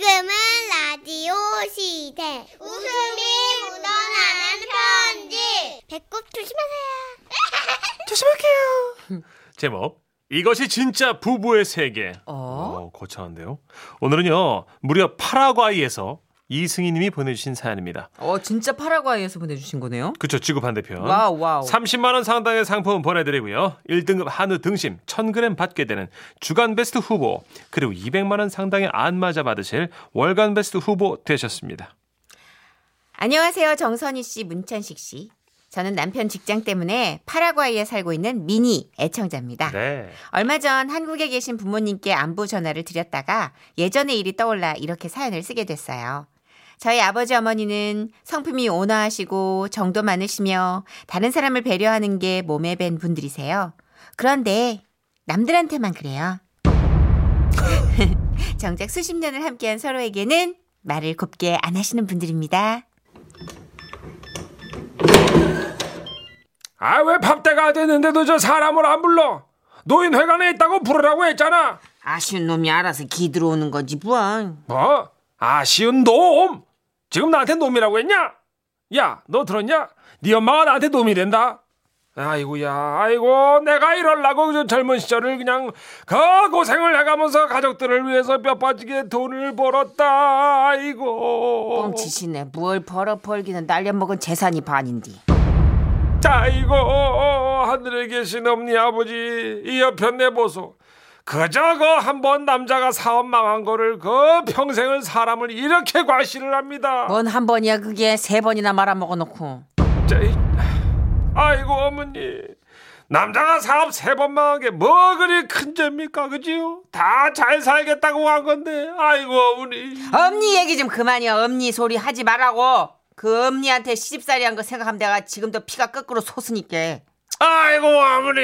지금은 라디오 시대. 웃음이 묻어나는 편지. 배꼽 조심하세요. 조심할게요. 제목 이것이 진짜 부부의 세계. 어? 어, 거창한데요. 오늘은요 무려 파라과이에서 이승희 님이 보내주신 사연입니다. 어, 진짜 파라과이에서 보내주신 거네요? 그쵸 지구 반대편. 와우, 와우. 30만 원 상당의 상품 보내드리고요. 1등급 한우 등심 1000g 받게 되는 주간 베스트 후보 그리고 200만 원 상당의 안마자 받으실 월간 베스트 후보 되셨습니다. 안녕하세요. 정선희 씨, 문천식 씨. 저는 남편 직장 때문에 파라과이에 살고 있는 미니 애청자입니다. 네. 얼마 전 한국에 계신 부모님께 안부 전화를 드렸다가 예전의 일이 떠올라 이렇게 사연을 쓰게 됐어요. 저희 아버지 어머니는 성품이 온화하시고 정도 많으시며 다른 사람을 배려하는 게 몸에 밴 분들이세요. 그런데 남들한테만 그래요. 정작 수십 년을 함께한 서로에게는 말을 곱게 안 하시는 분들입니다. 아 왜 밥 때가 됐는데도 저 사람을 안 불러? 노인회관에 있다고 부르라고 했잖아. 아쉬운 놈이 알아서 기 들어오는 거지 뭐. 뭐? 아쉬운 놈? 지금 나한테 놈이라고 했냐? 야, 너 들었냐? 네 엄마가 나한테 놈이란다. 아이고야, 아이고, 내가 이럴라고 저 젊은 시절을 그냥 그 고생을 해가면서 가족들을 위해서 뼈 빠지게 돈을 벌었다. 아이고. 뻥치시네. 뭘 벌어 벌기는 날려먹은 재산이 반인데. 자, 어, 하늘에 계신 엄니 아버지 이 옆편 내보소. 그저 그 한 번 남자가 사업 망한 거를 그 평생을 사람을 이렇게 과시를 합니다. 뭔 한 번이야 그게 세 번이나 말아먹어 놓고. 아이고 어머니 남자가 사업 세 번 망한 게 뭐 그리 큰 죄입니까 그지요? 다 잘 살겠다고 한 건데 아이고 어머니 엄니 얘기 좀 그만이야. 엄니 소리 하지 말라고. 그 엄니한테 시집살이 한 거 생각하면 내가 지금도 피가 거꾸로 솟으니까. 아이고 어머니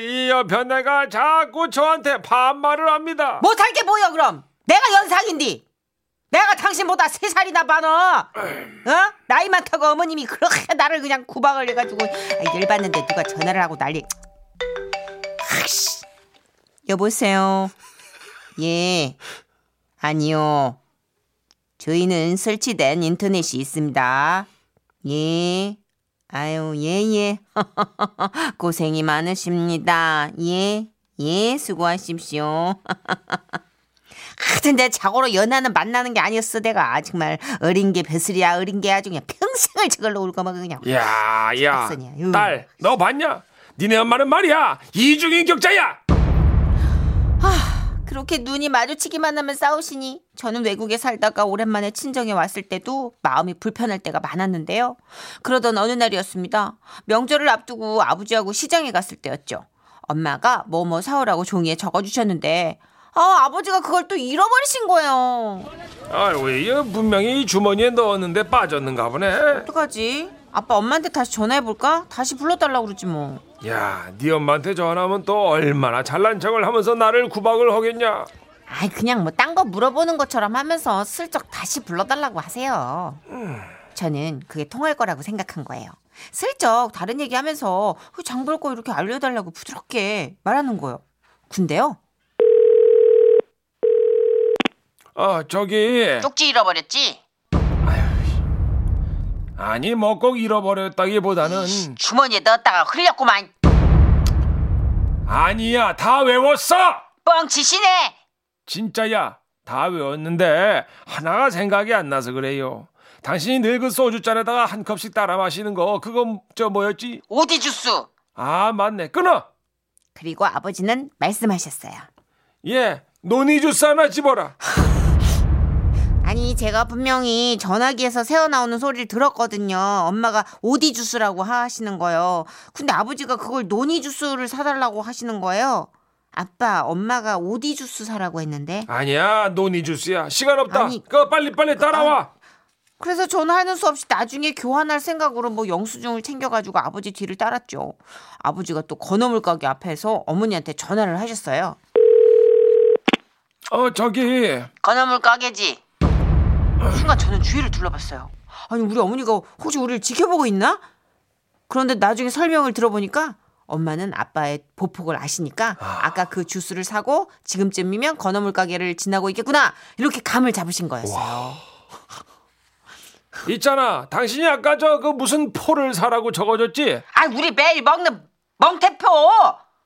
이 옆에 내가 자꾸 저한테 반말을 합니다 못할 게 뭐야 그럼? 내가 연상인디. 내가 당신보다 세 살이나 많어. 어? 나이 많다고 어머님이 그렇게 나를 그냥 구박을 해가지고 아, 열받는데 누가 전화를 하고 난리. 아씨. 여보세요. 예. 아니요. 저희는 설치된 인터넷이 있습니다. 예. 아유, 예, 예. 고생이 많으십니다. 예. 예, 수고하십시오. 하여튼 내 자고로 연하는 만나는 게 아니었어 내가 정말 어린 게 벼슬이야 어린 게 아주 그냥 평생을 저걸로 울고 막 그냥 야야. 딸 너 봤냐? 니네 엄마는 말이야 이중인격자야 그렇게 눈이 마주치기만 하면 싸우시니 저는 외국에 살다가 오랜만에 친정에 왔을 때도 마음이 불편할 때가 많았는데요. 그러던 어느 날이었습니다. 명절을 앞두고 아버지하고 시장에 갔을 때였죠. 엄마가 뭐뭐 사오라고 종이에 적어주셨는데 아 아버지가 그걸 또 잃어버리신 거예요 아이고 이거 분명히 주머니에 넣었는데 빠졌는가 보네 어떡하지 아빠 엄마한테 다시 전화해볼까? 다시 불러달라고 그러지 뭐 야, 네 엄마한테 전화하면 또 얼마나 잘난 척을 하면서 나를 구박을 하겠냐? 아이 그냥 뭐 딴 거 물어보는 것처럼 하면서 슬쩍 다시 불러달라고 하세요. 저는 그게 통할 거라고 생각한 거예요. 슬쩍 다른 얘기하면서 그 장볼 거 이렇게 알려달라고 부드럽게 말하는 거예요. 근데요. 어, 저기 쪽지 잃어버렸지? 아니 뭐 꼭 잃어버렸다기보다는 주머니에 넣었다가 흘렸구만. 아니야 다 외웠어. 뻥치시네. 진짜야 다 외웠는데 하나가 생각이 안 나서 그래요. 당신이 늘 그 소주 잔에다가 한 컵씩 따라 마시는 거 그거 저 뭐였지? 오디 주스. 아 맞네 끊어. 그리고 아버지는 말씀하셨어요. 예 논이 주스 하나 집어라. 아니 제가 분명히 전화기에서 새어나오는 소리를 들었거든요. 엄마가 오디 주스라고 하시는 거예요. 근데 아버지가 그걸 노니 주스를 사달라고 하시는 거예요. 아빠, 엄마가 오디 주스 사라고 했는데. 아니야 논이 주스야 시간 없다. 아니, 그거 빨리 빨리 따라와. 그래서 저는 하는 수 없이 나중에 교환할 생각으로 뭐 영수증을 챙겨가지고 아버지 뒤를 따랐죠. 아버지가 또 건어물 가게 앞에서 어머니한테 전화를 하셨어요. 어 저기 건어물 가게지. 순간 저는 주위를 둘러봤어요. 아니 우리 어머니가 혹시 우리를 지켜보고 있나? 그런데 나중에 설명을 들어보니까 엄마는 아빠의 보폭을 아시니까 아까 그 주스를 사고 지금쯤이면 건어물 가게를 지나고 있겠구나 이렇게 감을 잡으신 거였어요. 있잖아. 당신이 아까 저 그 무슨 포를 사라고 적어줬지? 아 우리 매일 먹는 명태포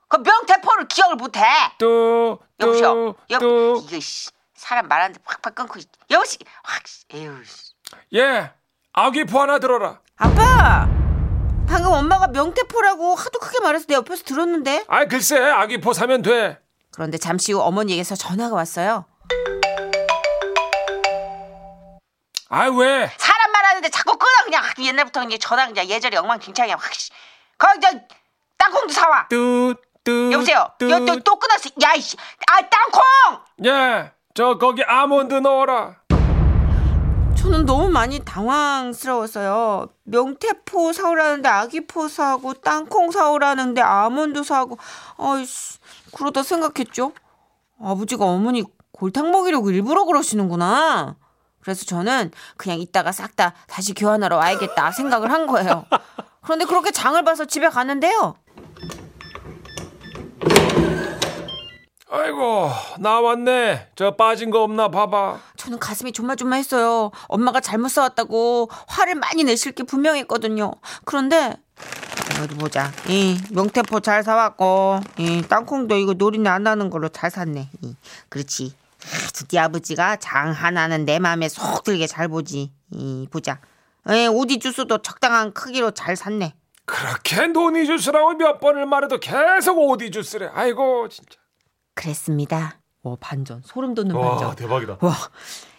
그 명태포를 기억을 못해. 뚜, 여보세요. 뚜, 여 뚜. 이거 씨, 사람 말하는데 팍팍 끊고 여보씨 확 에휴. 씨. 예. 아기 포 하나 들어라. 아빠 방금 엄마가 명태포라고 하도 크게 말해서 내 옆에서 들었는데 아 글쎄 아기 포 사면 돼. 그런데 잠시 후 어머니에게서 전화가 왔어요. 아 왜? 사람 말하는데 자꾸 끊어 그냥 옛날부터 그냥 전화 그냥 예절이 엉망진창이야 확. 씨. 거기 저 땅콩도 사와. 뚜, 뚜. 여보세요. 뚜. 여또 또 끊었어. 야이씨. 아 땅콩. 예. 저 거기 아몬드 넣어라. 저는 너무 많이 당황스러웠어요. 명태포 사오라는데 아기포 사고 땅콩 사오라는데 아몬드 사고 아이씨 그러다 생각했죠. 아버지가 어머니 골탕 먹이려고 일부러 그러시는구나. 그래서 저는 그냥 이따가 싹 다 다시 교환하러 와야겠다 생각을 한 거예요. 그런데 그렇게 장을 봐서 집에 갔는데요. 아이고 나왔네. 저 빠진 거 없나 봐봐. 저는 가슴이 조마조마했어요. 엄마가 잘못 사왔다고 화를 많이 내실 게 분명했거든요. 그런데 어디 보자. 이 명태포 잘 사왔고, 이 땅콩도 이거 노린내 안 나는 걸로 잘 샀네. 이, 그렇지. 아주 네 아버지가 장 하나는 내 마음에 속 들게 잘 보지. 이 보자. 에, 오디 주스도 적당한 크기로 잘 샀네. 그렇게 논이 주스라고 몇 번을 말해도 계속 오디 주스래. 아이고 진짜. 그랬습니다. 오 반전. 소름 돋는 와, 대박이다. 와,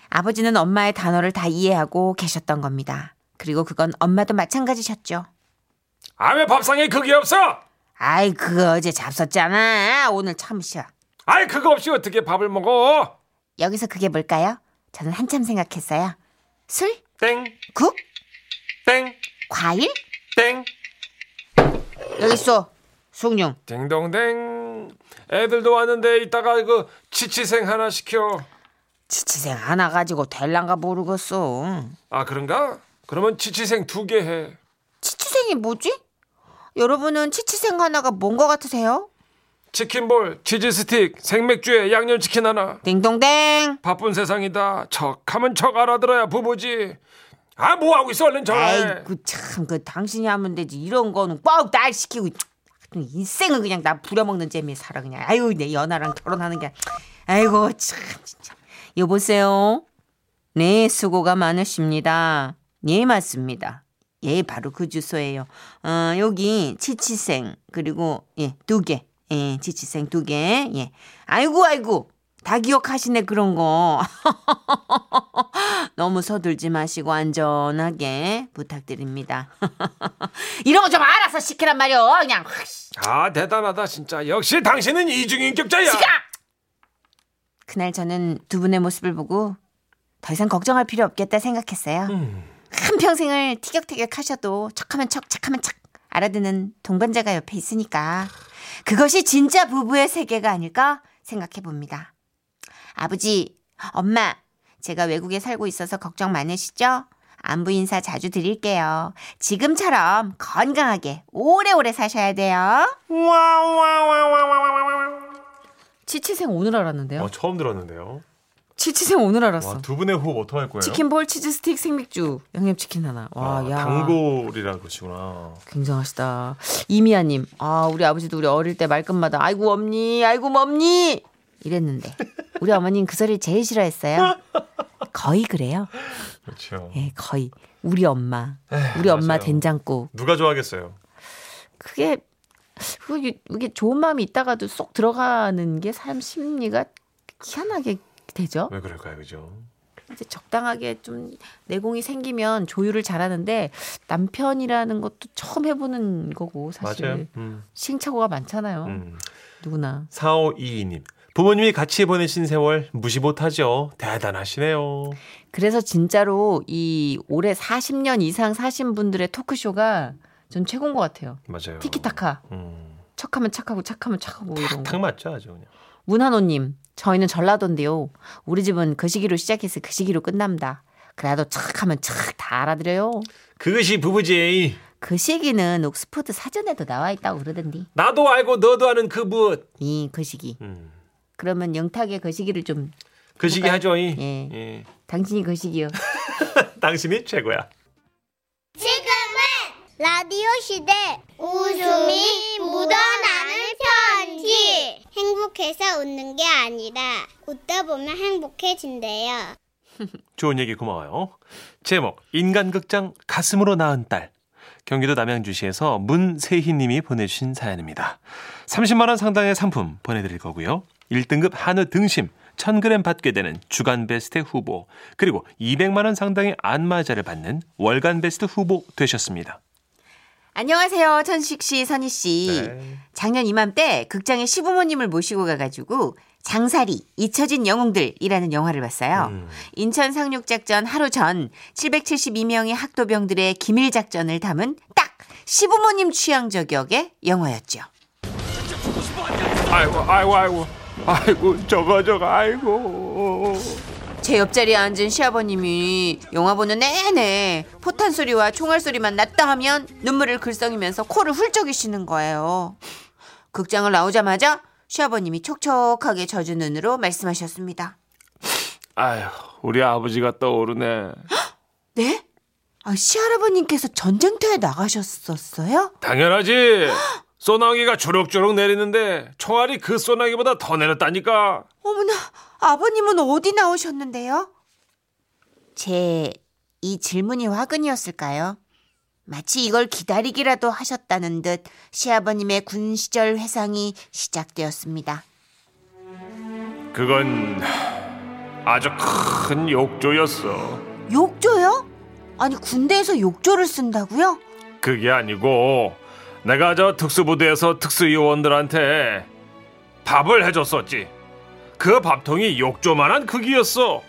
아버지는 엄마의 단어를 다 이해하고 계셨던 겁니다. 그리고 그건 엄마도 마찬가지셨죠. 아 왜 밥상에 그게 없어? 아이 그거 어제 잡섰잖아. 오늘 참으셔. 아이 그거 없이 어떻게 밥을 먹어? 여기서 그게 뭘까요? 저는 한참 생각했어요. 술? 땡, 국? 땡, 과일? 땡. 여기 있어. 숭늉. 딩동댕. 애들도 왔는데 이따가 그 치치생 하나 시켜. 치치생 하나 가지고 될란가 모르겠어. 아 그런가? 그러면 치치생 두 개 해. 치치생이 뭐지? 여러분은 치치생 하나가 뭔거 같으세요? 치킨볼, 치즈 스틱, 생맥주에 양념치킨 하나. 딩동댕. 바쁜 세상이다. 척하면 척 알아들어야 부부지. 아 뭐 하고 있어? 얼른 전화해. 아이고 참그 당신이 하면 되지 이런 거는 꼭 날 시키고 인생은 그냥 나 부려먹는 재미에 살아 그냥. 아유 내 연하랑 결혼하는 게 아이고 참 진짜. 여보세요. 네 수고가 많으십니다. 예 맞습니다. 예 바로 그 주소예요. 어 여기 치치생 그리고 예두개. 예, 치치생 두 개. 예. 아이고, 아이고. 다 기억하시네, 그런 거. 너무 서둘지 마시고 안전하게 부탁드립니다. 이런 거 좀 알아서 시키란 말이요. 그냥 확아 대단하다 진짜. 역시 당신은 이중인격자야. 시가! 그날 저는 두 분의 모습을 보고 더 이상 걱정할 필요 없겠다 생각했어요. 한 평생을 티격태격 하셔도 척하면 척, 착하면 착 알아듣는 동반자가 옆에 있으니까 그것이 진짜 부부의 세계가 아닐까 생각해 봅니다. 아버지, 엄마, 제가 외국에 살고 있어서 걱정 많으시죠? 안부 인사 자주 드릴게요. 지금처럼 건강하게 오래오래 사셔야 돼요. 치치생 오늘 알았는데요. 어, 처음 들었는데요. 치치생 오늘 알았어. 와, 두 분의 호흡 어떡할 거예요? 치킨볼, 치즈 스틱, 생맥주, 양념치킨 하나. 와, 아, 야. 단골이라는 것이구나. 굉장하시다. 이미아님, 아, 우리 아버지도 우리 어릴 때 말끝마다, 아이고, 엄니, 아이고, 멈니! 이랬는데, 우리 어머님 그 소리 제일 싫어했어요. 거의 그래요. 그렇죠. 예, 거의. 우리 엄마. 에휴, 우리 엄마 맞아요. 된장국. 누가 좋아하겠어요? 그게, 그게, 이게 좋은 마음이 있다가도 쏙 들어가는 게 사람 심리가 희한하게 되죠. 왜 그럴까요, 그죠? 이제 적당하게 좀 내공이 생기면 조율을 잘하는데 남편이라는 것도 처음 해보는 거고 사실 맞아요. 음, 시행착오가 많잖아요. 음. 누구나. 4522님. 부모님이 같이 보내신 세월 무시 못하죠. 대단하시네요. 그래서 진짜로 이 올해 40년 이상 사신 분들의 토크쇼가 전 최고인 것 같아요. 맞아요. 티키타카. 음, 척하면 착하고 착하면 착하고 이런 탁 거. 맞죠, 아주 그냥. 문한호님, 저희는 전라도인데요. 우리 집은 그 시기로 시작해서 그 시기로 끝납니다. 그래도 착하면 착 다 알아들어요. 그것이 부부지. 그 시기는 옥스퍼드 사전에도 나와 있다고 그러던디. 나도 알고 너도 아는 그 무엇. 이 거시기. 음. 그러면 영탁의 거시기를 좀그 시기 하죠. 이. 예. 예. 당신이 거시기요. 당신이 최고야. 지금은 라디오 시대 웃음이 묻어나는 편지 행복해서 웃는 게 아니라 웃다 보면 행복해진대요 좋은 얘기 고마워요. 제목 인간극장 가슴으로 낳은 딸. 경기도 남양주시에서 문세희 님이 보내주신 사연입니다. 30만 원 상당의 상품 보내드릴 거고요. 1등급 한우 등심 1000g 받게 되는 주간 베스트 후보 그리고 200만 원 상당의 안마자를 받는 월간 베스트 후보 되셨습니다. 안녕하세요. 천식 씨, 선희 씨. 네. 작년 이맘때 극장에 시부모님을 모시고 가가지고 장사리, 잊혀진 영웅들이라는 영화를 봤어요. 음. 인천 상륙작전 하루 전 772명의 학도병들의 기밀작전을 담은 딱 시부모님 취향 저격의 영화였죠. 아이고 아이고 아이고 아이고 저거 저거 아이고 제 옆자리에 앉은 시아버님이 영화 보는 내내 포탄 소리와 총알 소리만 났다 하면 눈물을 글썽이면서 코를 훌쩍이시는 거예요. 극장을 나오자마자 시아버님이 촉촉하게 젖은 눈으로 말씀하셨습니다. 아휴 우리 아버지가 떠오르네 네? 아, 시할아버님께서 전쟁터에 나가셨었어요? 당연하지 소나기가 주룩주룩 내리는데 총알이 그 소나기보다 더 내렸다니까 어머나, 아버님은 어디 나오셨는데요? 제 이 질문이 화근이었을까요? 마치 이걸 기다리기라도 하셨다는 듯 시아버님의 군 시절 회상이 시작되었습니다. 그건 아주 큰 욕조였어 욕조요? 아니 군대에서 욕조를 쓴다고요? 그게 아니고 내가 저 특수부대에서 특수요원들한테 밥을 해줬었지 그 밥통이 욕조만한 크기였어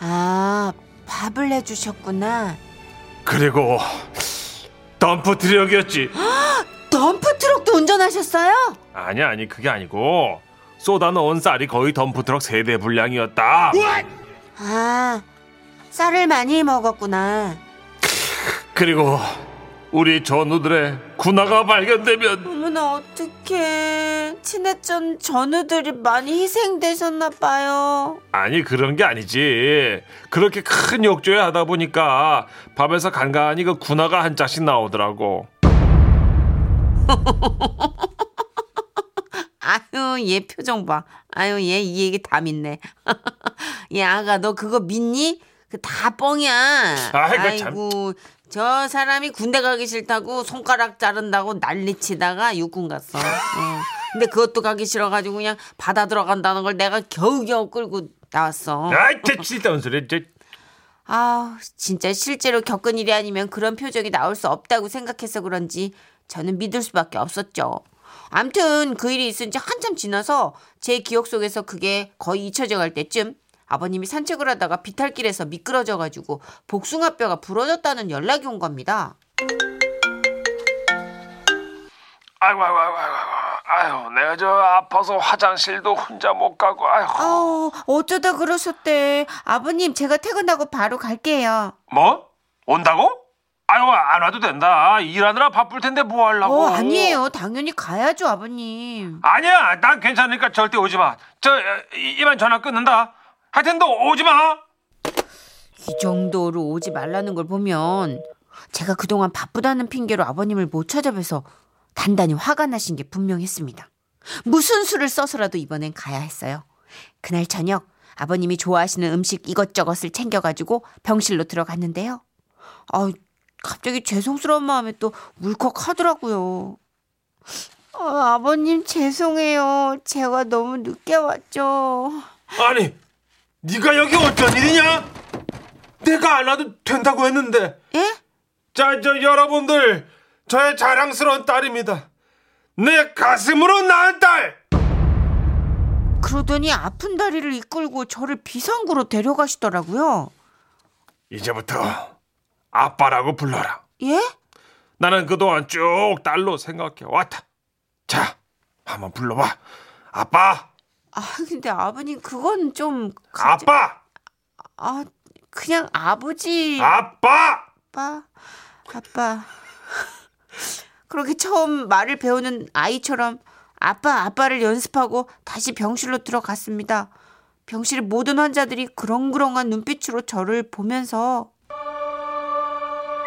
아 밥을 해주셨구나. 그리고 덤프 트럭이었지 덤프 트럭도 운전하셨어요? 아니 아니 그게 아니고 쏟아 넣은 쌀이 거의 덤프 트럭 세대 분량이었다. 아 쌀을 많이 먹었구나. 그리고 우리 전우들의 군화가 발견되면 어머나 어떡해 친해전 전우들이 많이 희생되셨나 봐요 아니 그런 게 아니지. 그렇게 큰 욕조에 하다 보니까 밥에서 간간히 그 군화가 한 짝씩 나오더라고. 아유 얘 표정 봐 아유 얘 이 얘기 다 믿네 얘 아가 너 그거 믿니? 그 다 뻥이야 아이고, 참. 아이고 저 사람이 군대 가기 싫다고 손가락 자른다고 난리치다가 육군 갔어 어. 근데 그것도 가기 싫어가지고 그냥 바다 들어간다는 걸 내가 겨우겨우 끌고 나왔어 아이 제 쓸데없는 소리. 저 아, 진짜 실제로 겪은 일이 아니면 그런 표정이 나올 수 없다고 생각해서 그런지 저는 믿을 수밖에 없었죠. 암튼 그 일이 있은 지 한참 지나서 제 기억 속에서 그게 거의 잊혀져 갈 때쯤 아버님이 산책을 하다가 비탈길에서 미끄러져 가지고 복숭아뼈가 부러졌다는 연락이 온 겁니다. 아이고 아이고 아이고 아이고. 아유 내가 저 아파서 화장실도 혼자 못 가고 아유. 아우, 어쩌다 그러셨대. 아버님, 제가 퇴근하고 바로 갈게요. 뭐? 온다고? 아유 안 와도 된다. 일하느라 바쁠 텐데 뭐 하려고? 어, 아니에요. 당연히 가야죠, 아버님. 아니야, 난 괜찮으니까 절대 오지 마. 저 어, 이- 이만 전화 끊는다. 하여튼 너 오지 마. 이 정도로 오지 말라는 걸 보면 제가 그동안 바쁘다는 핑계로 아버님을 못 찾아뵈서 단단히 화가 나신 게 분명했습니다. 무슨 수를 써서라도 이번엔 가야 했어요. 그날 저녁 아버님이 좋아하시는 음식 이것저것을 챙겨가지고 병실로 들어갔는데요. 아, 갑자기 죄송스러운 마음에 또 울컥하더라고요. 아, 아버님 죄송해요. 제가 너무 늦게 왔죠. 아니, 네가 여기 어쩐 일이냐? 내가 안 와도 된다고 했는데. 예? 자, 저 여러분들, 저의 자랑스러운 딸입니다. 내 가슴으로 낳은 딸. 그러더니 아픈 다리를 이끌고 저를 비상구로 데려가시더라고요. 이제부터 아빠라고 불러라. 예? 나는 그동안 쭉 딸로 생각해 왔다. 자, 한번 불러봐. 아빠, 아, 근데 아버님 그건 좀 아빠, 아, 그냥 아버지 아빠. 아빠. 아빠. 그렇게 처음 말을 배우는 아이처럼 아빠, 아빠를 연습하고 다시 병실로 들어갔습니다. 병실의 모든 환자들이 그렁그렁한 눈빛으로 저를 보면서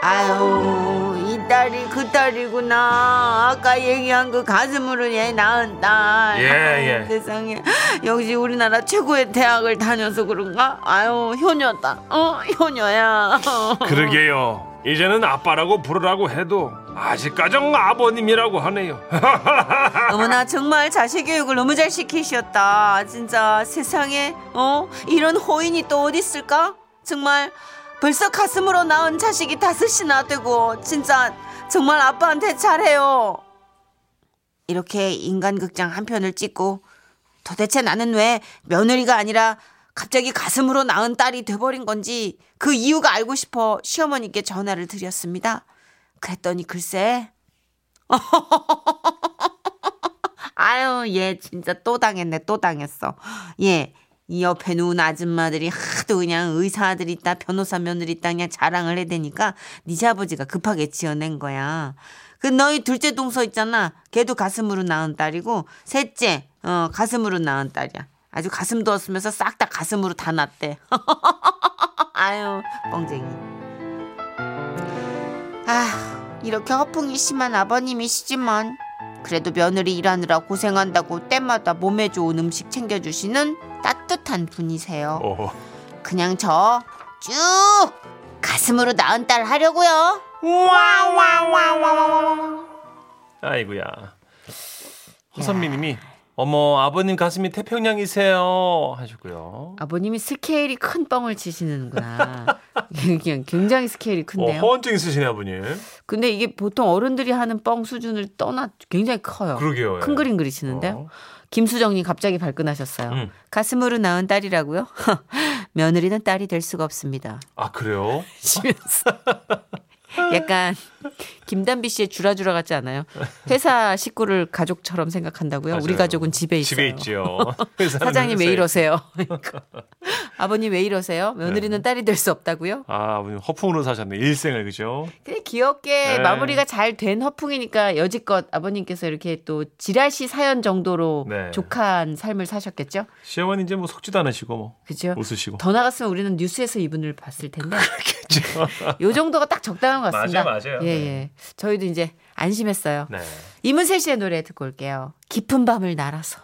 아유, 이 딸이 그 딸이구나. 아까 얘기한 그 가슴으로 얘 낳은 딸. 예, 예. 세상에. 역시 우리나라 최고의 대학을 다녀서 그런가? 아유, 효녀다. 어, 효녀야. 그러게요. 이제는 아빠라고 부르라고 해도 아직까진 아버님이라고 하네요. 어머나 정말 자식 교육을 너무 잘 시키셨다. 진짜 세상에 어 이런 호인이 또 어디 있을까? 정말 벌써 가슴으로 낳은 자식이 다섯이나 되고 진짜 정말 아빠한테 잘해요. 이렇게 인간극장 한 편을 찍고 도대체 나는 왜 며느리가 아니라 갑자기 가슴으로 낳은 딸이 돼버린 건지 그 이유가 알고 싶어 시어머니께 전화를 드렸습니다. 그랬더니 글쎄 아유, 얘 진짜 또 당했네, 또 당했어. 얘, 이 옆에 누운 아줌마들이 하도 그냥 의사들 있다, 변호사 며느리 있다, 그냥 자랑을 해대니까 니네 아버지가 급하게 지어낸 거야. 그 너희 둘째 동서 있잖아. 걔도 가슴으로 낳은 딸이고, 셋째, 어, 가슴으로 낳은 딸이야. 아주 가슴 돋으면서 싹 다 가슴으로 다 낳대. 아유, 뻥쟁이. 아, 이렇게 허풍이 심한 아버님이시지만 그래도 며느리 일하느라 고생한다고 때마다 몸에 좋은 음식 챙겨주시는 따뜻한 분이세요. 오. 그냥 저 쭉 가슴으로 낳은 딸 하려고요. 아이고야. 허선미님이 어머 아버님 가슴이 태평양이세요 하셨고요. 아버님이 스케일이 큰 뻥을 치시는구나. 그냥 굉장히 스케일이 어, 큰데요. 허언증 있으시네 아버님. 근데 이게 보통 어른들이 하는 뻥 수준을 떠나 굉장히 커요. 그러게요. 예. 큰 그림 그리시는데요. 어. 김수정님 갑자기 발끈하셨어요. 음. 가슴으로 낳은 딸이라고요? 며느리는 딸이 될 수가 없습니다. 아 그래요? 치면서 약간 김단비 씨의 주라주라 같지 않아요? 회사 식구를 가족처럼 생각한다고요? 우리 맞아요. 가족은 집에 있어요. 집에 있죠. 사장님 왜 이러세요? 아버님 왜 이러세요? 며느리는 네. 딸이 될 수 없다고요? 아 아버님 허풍으로 사셨네 일생을 그죠? 근데 귀엽게 네. 마무리가 잘 된 허풍이니까 여지껏 아버님께서 이렇게 또 지라시 사연 정도로 네. 족한 삶을 사셨겠죠? 시어머니 이제 뭐 속지도 않으시고 뭐 그죠? 웃으시고. 더 나갔으면 우리는 뉴스에서 이분을 봤을 텐데 그렇겠죠. 요 정도가 딱 적당한 것 같습니다. 맞아요, 맞아요. 예, 예. 저희도 이제 안심했어요. 네. 이문세 씨의 노래 듣고 올게요. 깊은 밤을 날아서.